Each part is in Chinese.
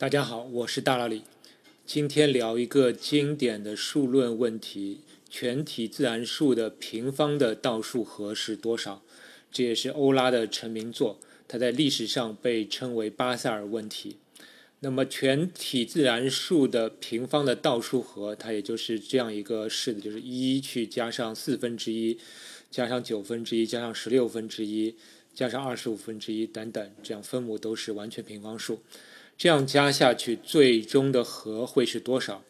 大家好，我是大老李。今天聊一个经典的数论问题：全体自然数的平方的倒数和是多少？这也是欧拉的成名作，它在历史上被称为巴塞尔问题。那么，全体自然数的平方的倒数和，它也就是这样一个式子，就是一去加上四分之一，加上九分之一，加上十六分之一，加上二十五分之一等等，这样分母都是完全平方数。这样加下去，最终的和会是多少？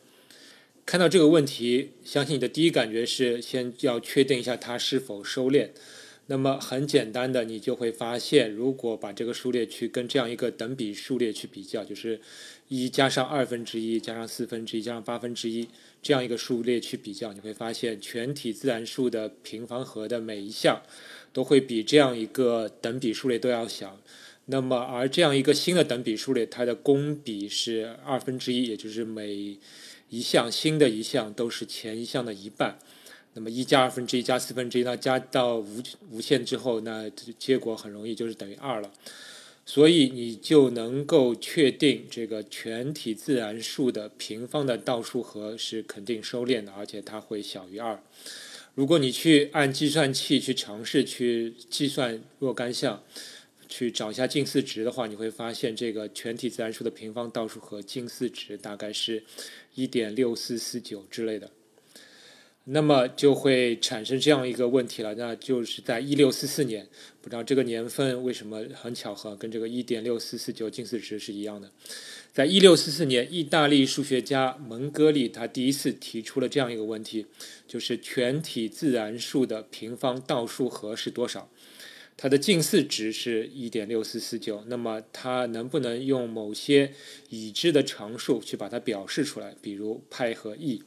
看到这个问题，相信你的第一感觉是先要确定一下它是否收敛。那么很简单的，你就会发现，如果把这个数列去跟这样一个等比数列去比较，就是一加上二分之一加上四分之一加上八分之一这样一个数列去比较，你会发现全体自然数的平方和的每一项都会比这样一个等比数列都要小。那么，而这样一个新的等比数列，它的公比是二分之一，也就是每一项新的一项都是前一项的一半。那么一加二分之一加四分之一，那加到无无限之后，那结果很容易就是等于二了。所以你就能够确定这个全体自然数的平方的倒数和是肯定收敛的，而且它会小于二。如果你去按计算器去尝试去计算若干项。去找一下近似值的话，你会发现这个全体自然数的平方倒数和近似值大概是1.6449之类的，那么就会产生这样一个问题了，那就是在1644年，不知道这个年份为什么很巧合，跟这个1.6449近似值是一样的，在1644年，意大利数学家蒙哥利他第一次提出了这样一个问题，就是全体自然数的平方倒数和是多少？它的近似值是1.6449，那么它能不能用某些已知的常数去把它表示出来？比如派和 e。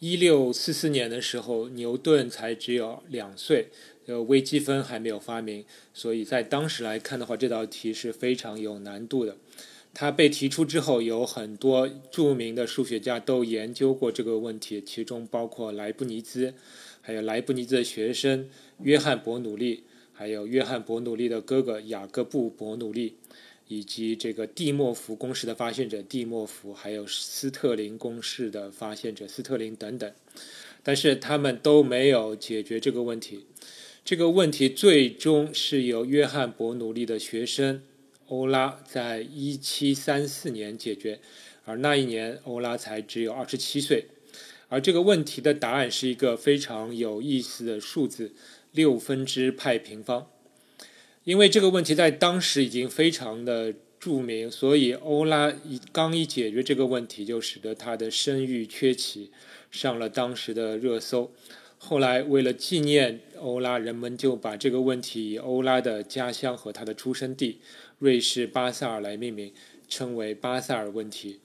1644年的时候，牛顿才只有两岁，呃，微积分还没有发明，所以在当时来看的话，这道题是非常有难度的。它被提出之后，有很多著名的数学家都研究过这个问题，其中包括莱布尼兹，还有莱布尼兹的学生约翰伯努利。还有约翰·伯努利的哥哥雅各布·伯努利，以及这个蒂莫夫公式的发现者蒂莫夫，还有斯特林公式的发现者斯特林等等，但是他们都没有解决这个问题。这个问题最终是由约翰·伯努利的学生欧拉在一七三四年解决，而那一年欧拉才只有二十七岁。而这个问题的答案是一个非常有意思的数字。六分之派平方，因为这个问题在当时已经非常的著名，所以欧拉一刚一解决这个问题，就使得他的声誉鹊起，上了当时的热搜。后来为了纪念欧拉，人们就把这个问题以欧拉的家乡和他的出生地瑞士巴塞尔来命名，称为巴塞尔问题。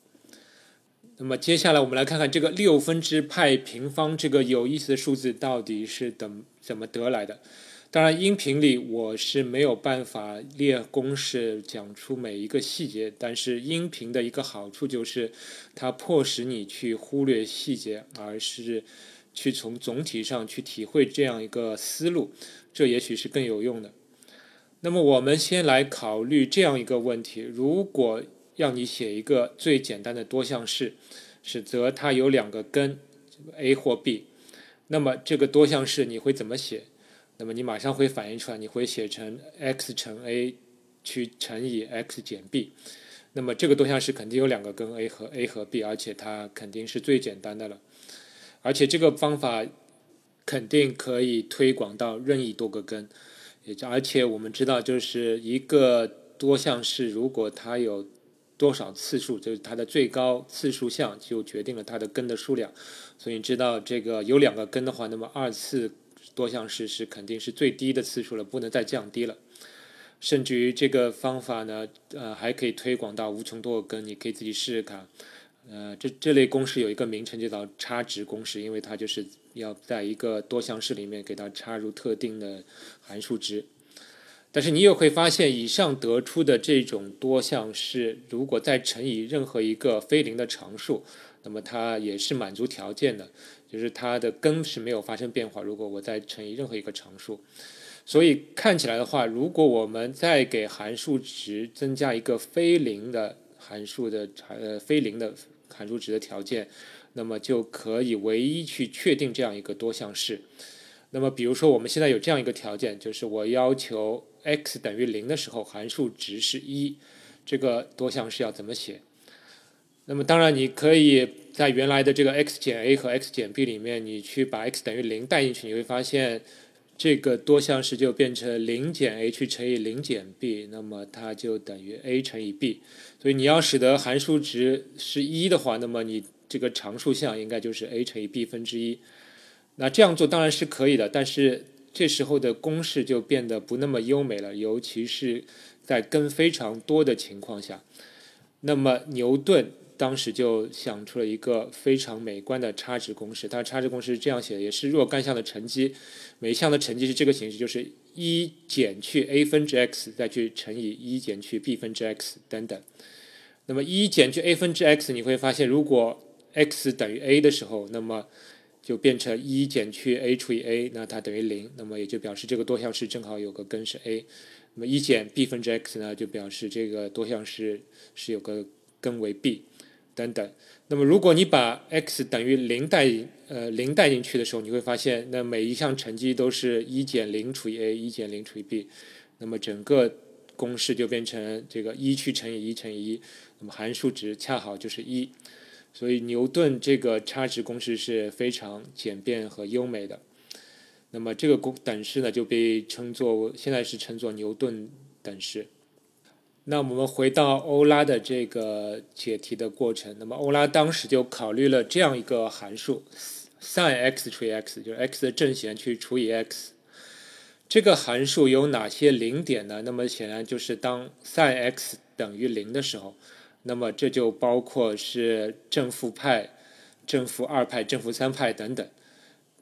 那么接下来我们来看看这个六分之派平方这个有意思的数字到底是怎怎么得来的。当然，音频里我是没有办法列公式讲出每一个细节，但是音频的一个好处就是它迫使你去忽略细节，而是去从总体上去体会这样一个思路，这也许是更有用的。那么我们先来考虑这样一个问题：如果要你写一个最简单的多项式，使则它有两个根，a 或 b，那么这个多项式你会怎么写？那么你马上会反映出来，你会写成 x 乘 a 去乘以 x 减 b，那么这个多项式肯定有两个根 a 和 a 和 b，而且它肯定是最简单的了，而且这个方法肯定可以推广到任意多个根，而且我们知道就是一个多项式如果它有多少次数，就是它的最高次数项就决定了它的根的数量。所以你知道这个有两个根的话，那么二次多项式是肯定是最低的次数了，不能再降低了。甚至于这个方法呢，呃，还可以推广到无穷多个根，你可以自己试试看。呃，这这类公式有一个名称就叫差值公式，因为它就是要在一个多项式里面给它插入特定的函数值。但是你也会发现，以上得出的这种多项式，如果再乘以任何一个非零的常数，那么它也是满足条件的，就是它的根是没有发生变化。如果我再乘以任何一个常数，所以看起来的话，如果我们再给函数值增加一个非零的函数的呃非零的函数值的条件，那么就可以唯一去确定这样一个多项式。那么比如说我们现在有这样一个条件，就是我要求 x 等于零的时候，函数值是一，这个多项式要怎么写？那么当然，你可以在原来的这个 x 减 a 和 x 减 b 里面，你去把 x 等于零带进去，你会发现这个多项式就变成零减 a 去乘以零减 b，那么它就等于 a 乘以 b。所以你要使得函数值是一的话，那么你这个常数项应该就是 a 乘以 b 分之一。那这样做当然是可以的，但是这时候的公式就变得不那么优美了，尤其是在根非常多的情况下。那么牛顿。当时就想出了一个非常美观的差值公式，它的差值公式是这样写的，也是若干项的乘积，每一项的乘积是这个形式，就是一减去 a 分之 x，再去乘以一减去 b 分之 x 等等。那么一减去 a 分之 x，你会发现，如果 x 等于 a 的时候，那么就变成一减去 a 除以 a，那它等于零，那么也就表示这个多项式正好有个根是 a。那么一减 b 分之 x 呢，就表示这个多项式是有个根为 b。等等，那么如果你把 x 等于零带呃零带进去的时候，你会发现，那每一项乘积都是一减零除以 a，一减零除以 b，那么整个公式就变成这个一去乘以一乘以一，那么函数值恰好就是一，所以牛顿这个差值公式是非常简便和优美的。那么这个公等式呢，就被称作现在是称作牛顿等式。那我们回到欧拉的这个解题的过程。那么欧拉当时就考虑了这样一个函数：sin x 除以 x，就是 x 的正弦去除以 x。这个函数有哪些零点呢？那么显然就是当 sin x 等于零的时候，那么这就包括是正负派、正负二派、正负三派等等。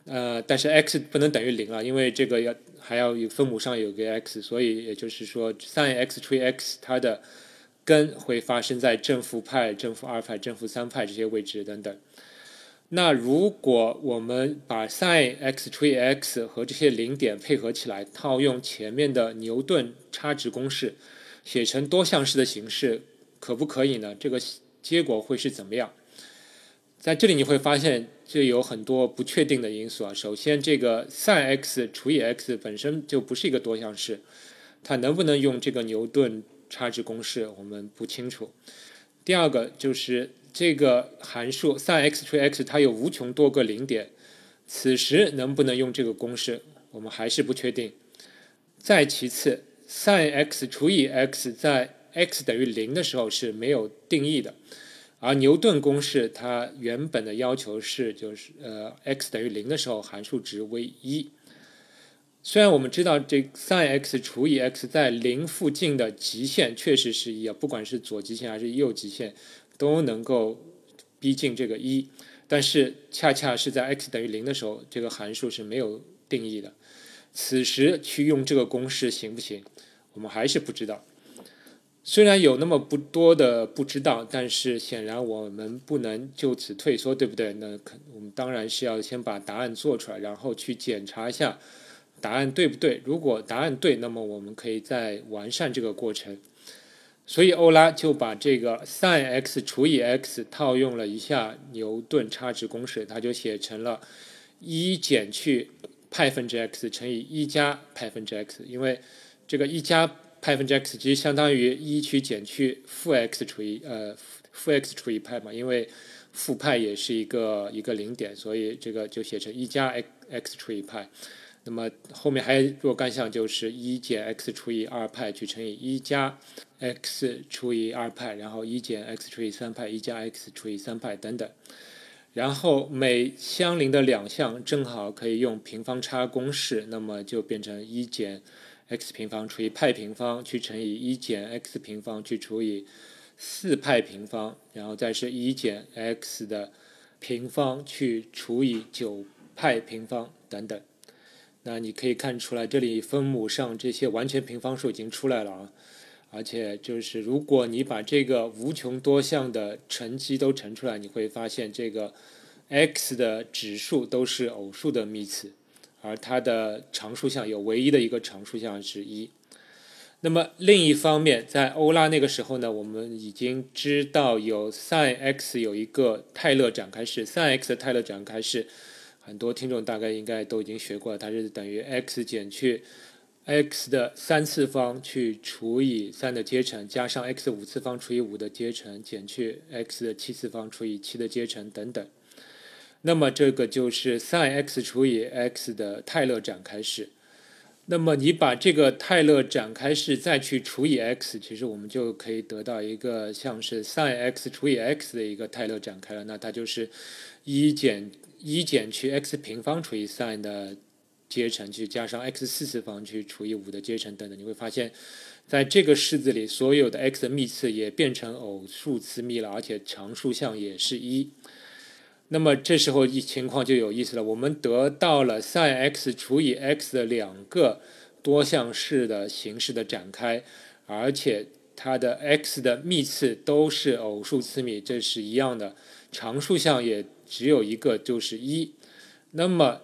呃，但是 x 不能等于零啊，因为这个要还要有分母上有个 x，所以也就是说，sin x 除以 x 它的根会发生在正负派、正负二派、正负三派这些位置等等。那如果我们把 sin x 除以 x 和这些零点配合起来，套用前面的牛顿差值公式，写成多项式的形式，可不可以呢？这个结果会是怎么样？在这里你会发现，就有很多不确定的因素啊。首先，这个 sin x 除以 x 本身就不是一个多项式，它能不能用这个牛顿差值公式，我们不清楚。第二个就是这个函数 sin x 除以 x 它有无穷多个零点，此时能不能用这个公式，我们还是不确定。再其次，sin x 除以 x 在 x 等于零的时候是没有定义的。而牛顿公式它原本的要求是，就是呃，x 等于零的时候，函数值为一。虽然我们知道这 sin x 除以 x 在零附近的极限确实是一啊，不管是左极限还是右极限，都能够逼近这个一，但是恰恰是在 x 等于零的时候，这个函数是没有定义的。此时去用这个公式行不行？我们还是不知道。虽然有那么不多的不知道，但是显然我们不能就此退缩，对不对？那可我们当然是要先把答案做出来，然后去检查一下答案对不对。如果答案对，那么我们可以再完善这个过程。所以欧拉就把这个 sin x 除以 x 套用了一下牛顿差值公式，他就写成了一减去派分之 x 乘以一加派分之 x，因为这个一加。派分之 x 其实相当于一去减去负 x 除以呃负 x 除以派嘛，因为负派也是一个一个零点，所以这个就写成一加 x x 除以派。那么后面还有若干项，就是一减 x 除以二派去乘以一加 x 除以二派，然后一减 x 除以三派，一加 x 除以三派等等。然后每相邻的两项正好可以用平方差公式，那么就变成一减。X 平方除以派平方去乘以一减 x 平方去除以四派平方，然后再是一减 x 的平方去除以九派平方等等。那你可以看出来，这里分母上这些完全平方数已经出来了啊！而且就是如果你把这个无穷多项的乘积都乘出来，你会发现这个 x 的指数都是偶数的幂次。而它的常数项有唯一的一个常数项是一。那么另一方面，在欧拉那个时候呢，我们已经知道有 sin x 有一个泰勒展开式，sin x 的泰勒展开式，很多听众大概应该都已经学过了，它是等于 x 减去 x 的三次方去除以三的阶乘，加上 x 五次方除以五的阶乘，减去 x 的七次方除以七的阶乘等等。那么这个就是 sin x 除以 x 的泰勒展开式。那么你把这个泰勒展开式再去除以 x，其实我们就可以得到一个像是 sin x 除以 x 的一个泰勒展开了。那它就是一减一减去 x 平方除以 sin 的阶乘，去加上 x 四次方去除以五的阶乘等等。你会发现在这个式子里，所有的 x 的幂次也变成偶数次幂了，而且常数项也是一。那么这时候一情况就有意思了，我们得到了 sin x 除以 x 的两个多项式的形式的展开，而且它的 x 的幂次都是偶数次幂，这是一样的，常数项也只有一个，就是一。那么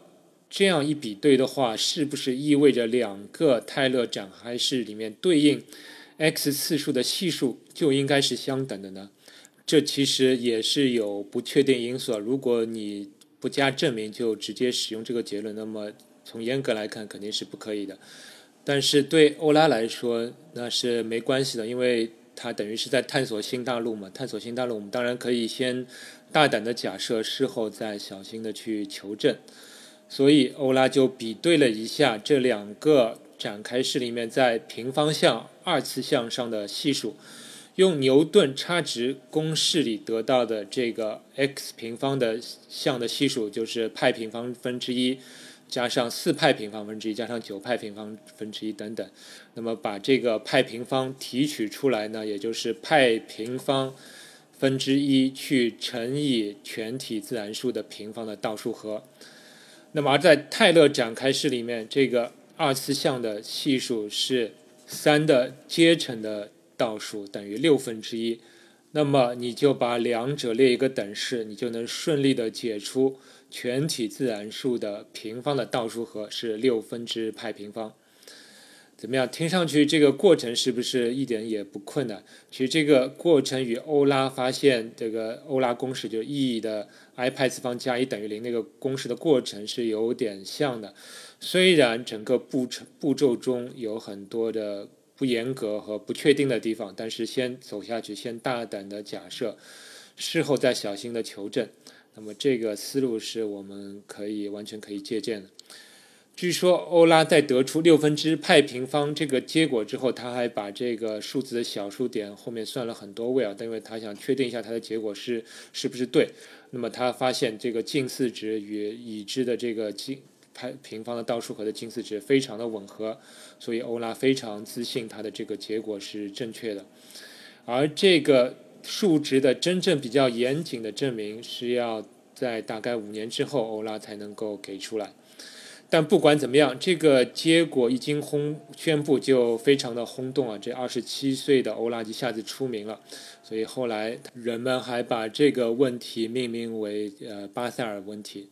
这样一比对的话，是不是意味着两个泰勒展开式里面对应 x 次数的系数就应该是相等的呢？这其实也是有不确定因素。如果你不加证明就直接使用这个结论，那么从严格来看肯定是不可以的。但是对欧拉来说那是没关系的，因为他等于是在探索新大陆嘛。探索新大陆，我们当然可以先大胆的假设，事后再小心的去求证。所以欧拉就比对了一下这两个展开式里面在平方向二次项上的系数。用牛顿差值公式里得到的这个 x 平方的项的系数就是派平方分之一，加上四派平方分之一，加上九派平方分之一等等。那么把这个派平方提取出来呢，也就是派平方分之一去乘以全体自然数的平方的倒数和。那么而在泰勒展开式里面，这个二次项的系数是三的阶乘的。倒数等于六分之一，那么你就把两者列一个等式，你就能顺利的解出全体自然数的平方的倒数和是六分之派平方。怎么样？听上去这个过程是不是一点也不困难？其实这个过程与欧拉发现这个欧拉公式，就是 e 的 i 派次方加一等于零那个公式的过程是有点像的。虽然整个步程步骤中有很多的。不严格和不确定的地方，但是先走下去，先大胆的假设，事后再小心的求证。那么这个思路是我们可以完全可以借鉴的。据说欧拉在得出六分之派平方这个结果之后，他还把这个数字的小数点后面算了很多位啊，因为他想确定一下他的结果是是不是对。那么他发现这个近似值与已知的这个近。派平方的倒数和的近似值非常的吻合，所以欧拉非常自信他的这个结果是正确的。而这个数值的真正比较严谨的证明是要在大概五年之后欧拉才能够给出来。但不管怎么样，这个结果一经轰宣布就非常的轰动啊！这二十七岁的欧拉一下子出名了，所以后来人们还把这个问题命名为呃巴塞尔问题。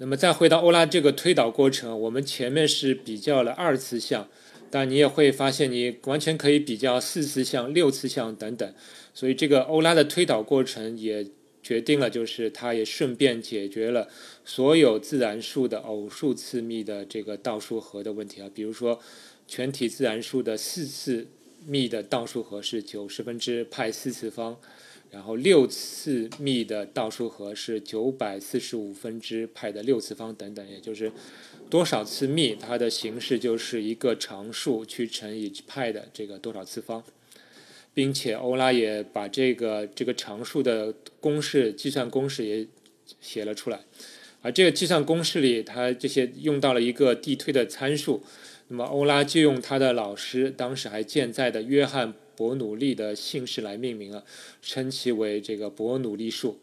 那么再回到欧拉这个推导过程，我们前面是比较了二次项，但你也会发现你完全可以比较四次项、六次项等等。所以这个欧拉的推导过程也决定了，就是它也顺便解决了所有自然数的偶数次幂的这个倒数和的问题啊。比如说，全体自然数的四次幂的倒数和是九十分之派四次方。然后六次幂的倒数和是九百四十五分之派的六次方等等，也就是多少次幂，它的形式就是一个常数去乘以派的这个多少次方，并且欧拉也把这个这个常数的公式计算公式也写了出来，而这个计算公式里，它这些用到了一个递推的参数，那么欧拉就用他的老师当时还健在的约翰。伯努利的姓氏来命名了，称其为这个伯努利数。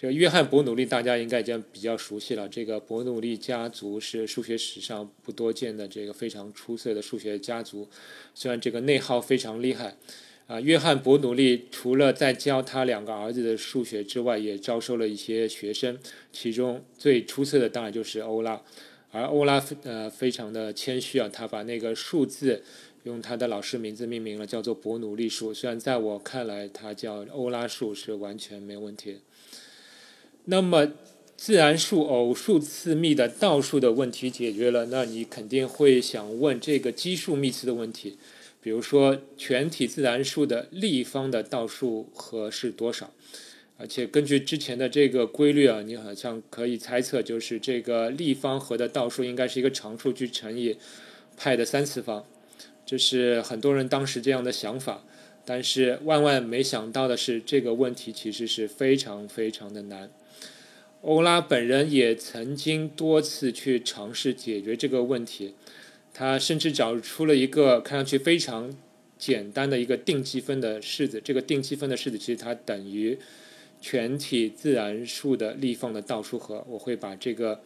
这个约翰伯努利大家应该已经比较熟悉了。这个伯努利家族是数学史上不多见的这个非常出色的数学家族。虽然这个内耗非常厉害，啊，约翰伯努利除了在教他两个儿子的数学之外，也招收了一些学生，其中最出色的当然就是欧拉。而欧拉呃非常的谦虚啊，他把那个数字。用他的老师名字命名了，叫做伯努利数。虽然在我看来，它叫欧拉数是完全没问题。那么自然数、偶数、次幂的倒数的问题解决了，那你肯定会想问这个奇数幂次的问题，比如说全体自然数的立方的倒数和是多少？而且根据之前的这个规律啊，你好像可以猜测，就是这个立方和的倒数应该是一个常数去乘以派的三次方，这是很多人当时这样的想法。但是万万没想到的是，这个问题其实是非常非常的难。欧拉本人也曾经多次去尝试解决这个问题，他甚至找出了一个看上去非常简单的一个定积分的式子。这个定积分的式子其实它等于。全体自然数的立方的倒数和，我会把这个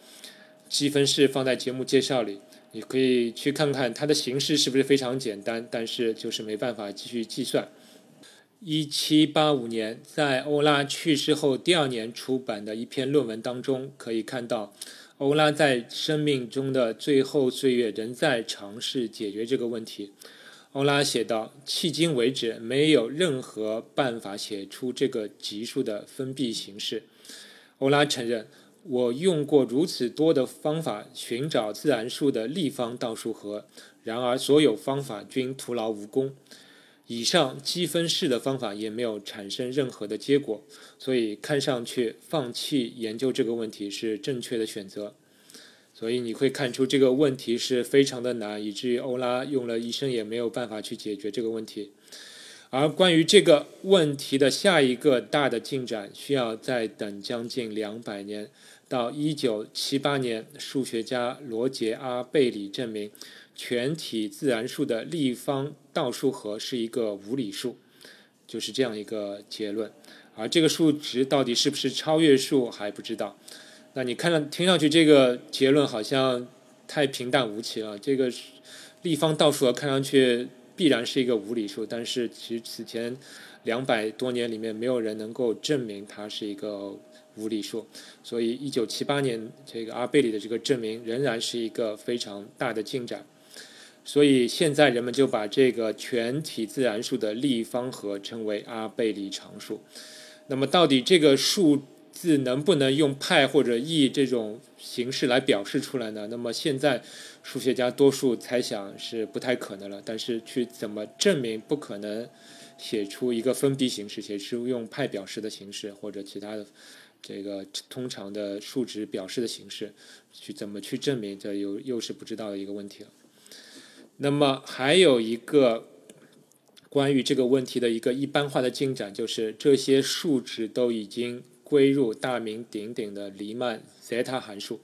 积分式放在节目介绍里，你可以去看看它的形式是不是非常简单，但是就是没办法继续计算。一七八五年，在欧拉去世后第二年出版的一篇论文当中，可以看到欧拉在生命中的最后岁月仍在尝试解决这个问题。欧拉写道：“迄今为止，没有任何办法写出这个级数的分闭形式。”欧拉承认：“我用过如此多的方法寻找自然数的立方倒数和，然而所有方法均徒劳无功。以上积分式的方法也没有产生任何的结果，所以看上去放弃研究这个问题是正确的选择。”所以你会看出这个问题是非常的难，以至于欧拉用了一生也没有办法去解决这个问题。而关于这个问题的下一个大的进展，需要再等将近两百年，到一九七八年，数学家罗杰·阿贝里证明全体自然数的立方倒数和是一个无理数，就是这样一个结论。而这个数值到底是不是超越数还不知道。那你看上听上去这个结论好像太平淡无奇了。这个立方倒数和看上去必然是一个无理数，但是其实此前两百多年里面没有人能够证明它是一个无理数，所以一九七八年这个阿贝里的这个证明仍然是一个非常大的进展。所以现在人们就把这个全体自然数的立方和称为阿贝里常数。那么到底这个数？字能不能用派或者 e 这种形式来表示出来呢？那么现在数学家多数猜想是不太可能了。但是去怎么证明不可能写出一个分闭形式，写出用派表示的形式或者其他的这个通常的数值表示的形式，去怎么去证明？这又又是不知道的一个问题了。那么还有一个关于这个问题的一个一般化的进展，就是这些数值都已经。归入大名鼎鼎的黎曼 zeta 函数。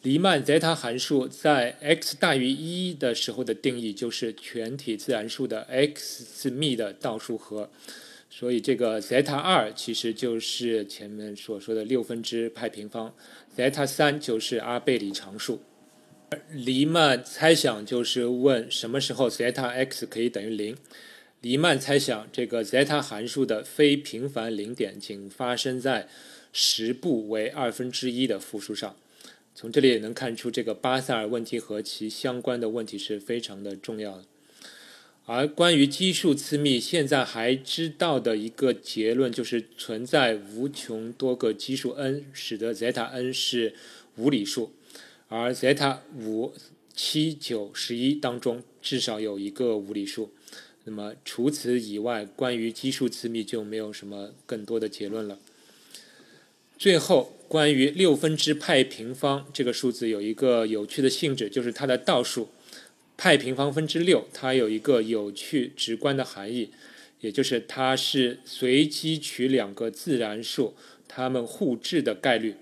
黎曼 zeta 函数在 x 大于一的时候的定义就是全体自然数的 x 次幂的倒数和。所以这个 zeta 二其实就是前面所说的六分之派平方，zeta 三就是阿贝里常数。黎曼猜想就是问什么时候 zeta x 可以等于零。黎曼猜想，这个 zeta 函数的非平凡零点仅发生在实部为二分之一的复数上。从这里也能看出，这个巴塞尔问题和其相关的问题是非常的重要。而关于奇数次幂，现在还知道的一个结论就是存在无穷多个奇数 n，使得 zeta n 是无理数。而 zeta 五、七、九、十一当中，至少有一个无理数。那么除此以外，关于奇数次幂就没有什么更多的结论了。最后，关于六分之派平方这个数字有一个有趣的性质，就是它的倒数派平方分之六，它有一个有趣直观的含义，也就是它是随机取两个自然数，它们互质的概率。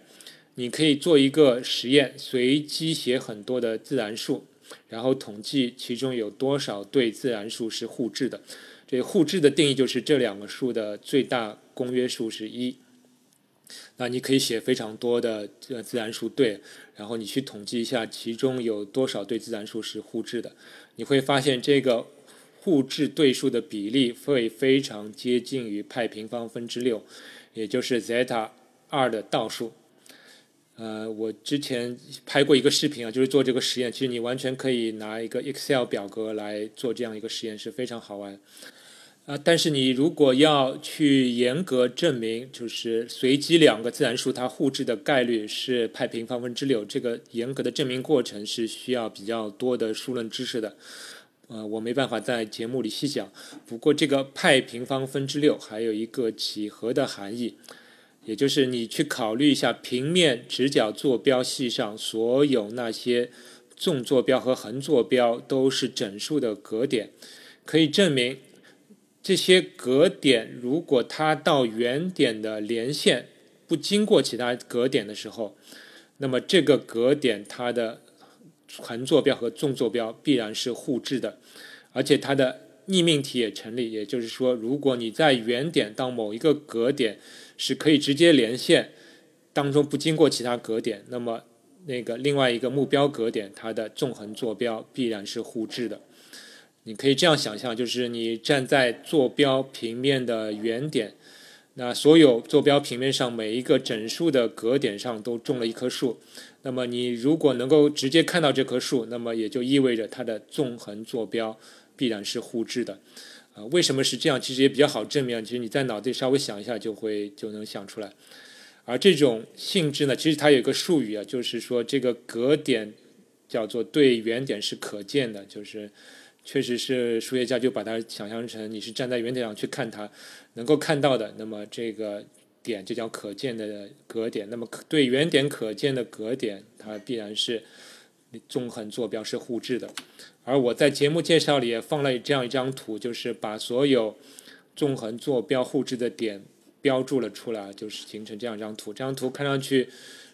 你可以做一个实验，随机写很多的自然数。然后统计其中有多少对自然数是互质的。这互质的定义就是这两个数的最大公约数是一。那你可以写非常多的这自然数对，然后你去统计一下其中有多少对自然数是互质的。你会发现这个互质对数的比例会非常接近于派平方分之六，也就是 zeta 二的倒数。呃，我之前拍过一个视频啊，就是做这个实验，其实你完全可以拿一个 Excel 表格来做这样一个实验，是非常好玩。啊，但是你如果要去严格证明，就是随机两个自然数它互质的概率是派平方分之六，这个严格的证明过程是需要比较多的数论知识的。呃，我没办法在节目里细讲。不过这个派平方分之六还有一个几何的含义，也就是你去考虑一下平面直角坐标系上所有那些纵坐标和横坐标都是整数的格点，可以证明这些格点如果它到原点的连线不经过其他格点的时候，那么这个格点它的。横坐标和纵坐标必然是互质的，而且它的逆命题也成立。也就是说，如果你在原点到某一个格点是可以直接连线，当中不经过其他格点，那么那个另外一个目标格点它的纵横坐标必然是互质的。你可以这样想象，就是你站在坐标平面的原点。那所有坐标平面上每一个整数的格点上都种了一棵树，那么你如果能够直接看到这棵树，那么也就意味着它的纵横坐标必然是互质的。啊，为什么是这样？其实也比较好证明，其实你在脑子里稍微想一下就会就能想出来。而这种性质呢，其实它有一个术语啊，就是说这个格点叫做对原点是可见的，就是。确实是数学家就把它想象成你是站在原点上去看它，能够看到的，那么这个点就叫可见的格点。那么对原点可见的格点，它必然是纵横坐标是互质的。而我在节目介绍里也放了这样一张图，就是把所有纵横坐标互质的点标注了出来，就是形成这样一张图。这张图看上去。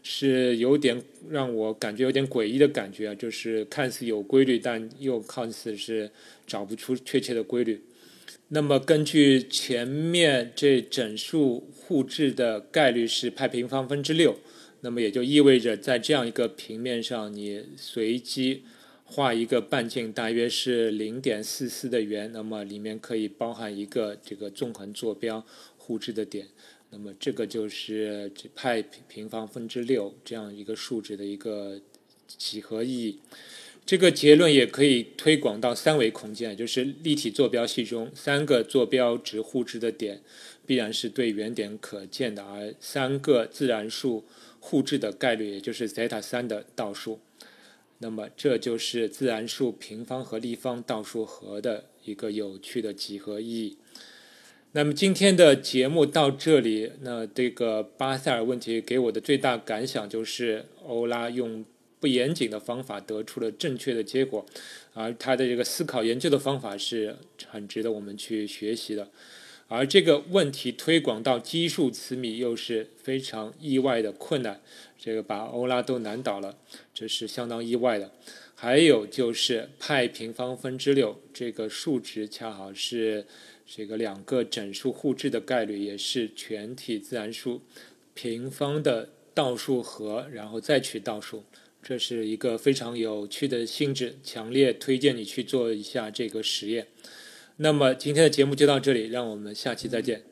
是有点让我感觉有点诡异的感觉啊，就是看似有规律，但又看似是找不出确切的规律。那么根据前面这整数互质的概率是派平方分之六，那么也就意味着在这样一个平面上，你随机画一个半径大约是零点四四的圆，那么里面可以包含一个这个纵横坐标互质的点。那么这个就是派平方分之六这样一个数值的一个几何意义。这个结论也可以推广到三维空间，就是立体坐标系中三个坐标值互质的点必然是对原点可见的，而三个自然数互质的概率也就是西塔三的倒数。那么这就是自然数平方和立方倒数和的一个有趣的几何意义。那么今天的节目到这里，那这个巴塞尔问题给我的最大感想就是，欧拉用不严谨的方法得出了正确的结果，而他的这个思考研究的方法是很值得我们去学习的，而这个问题推广到奇数词密又是非常意外的困难，这个把欧拉都难倒了，这是相当意外的。还有就是派平方分之六这个数值恰好是。这个两个整数互质的概率也是全体自然数平方的倒数和，然后再取倒数，这是一个非常有趣的性质，强烈推荐你去做一下这个实验。那么今天的节目就到这里，让我们下期再见。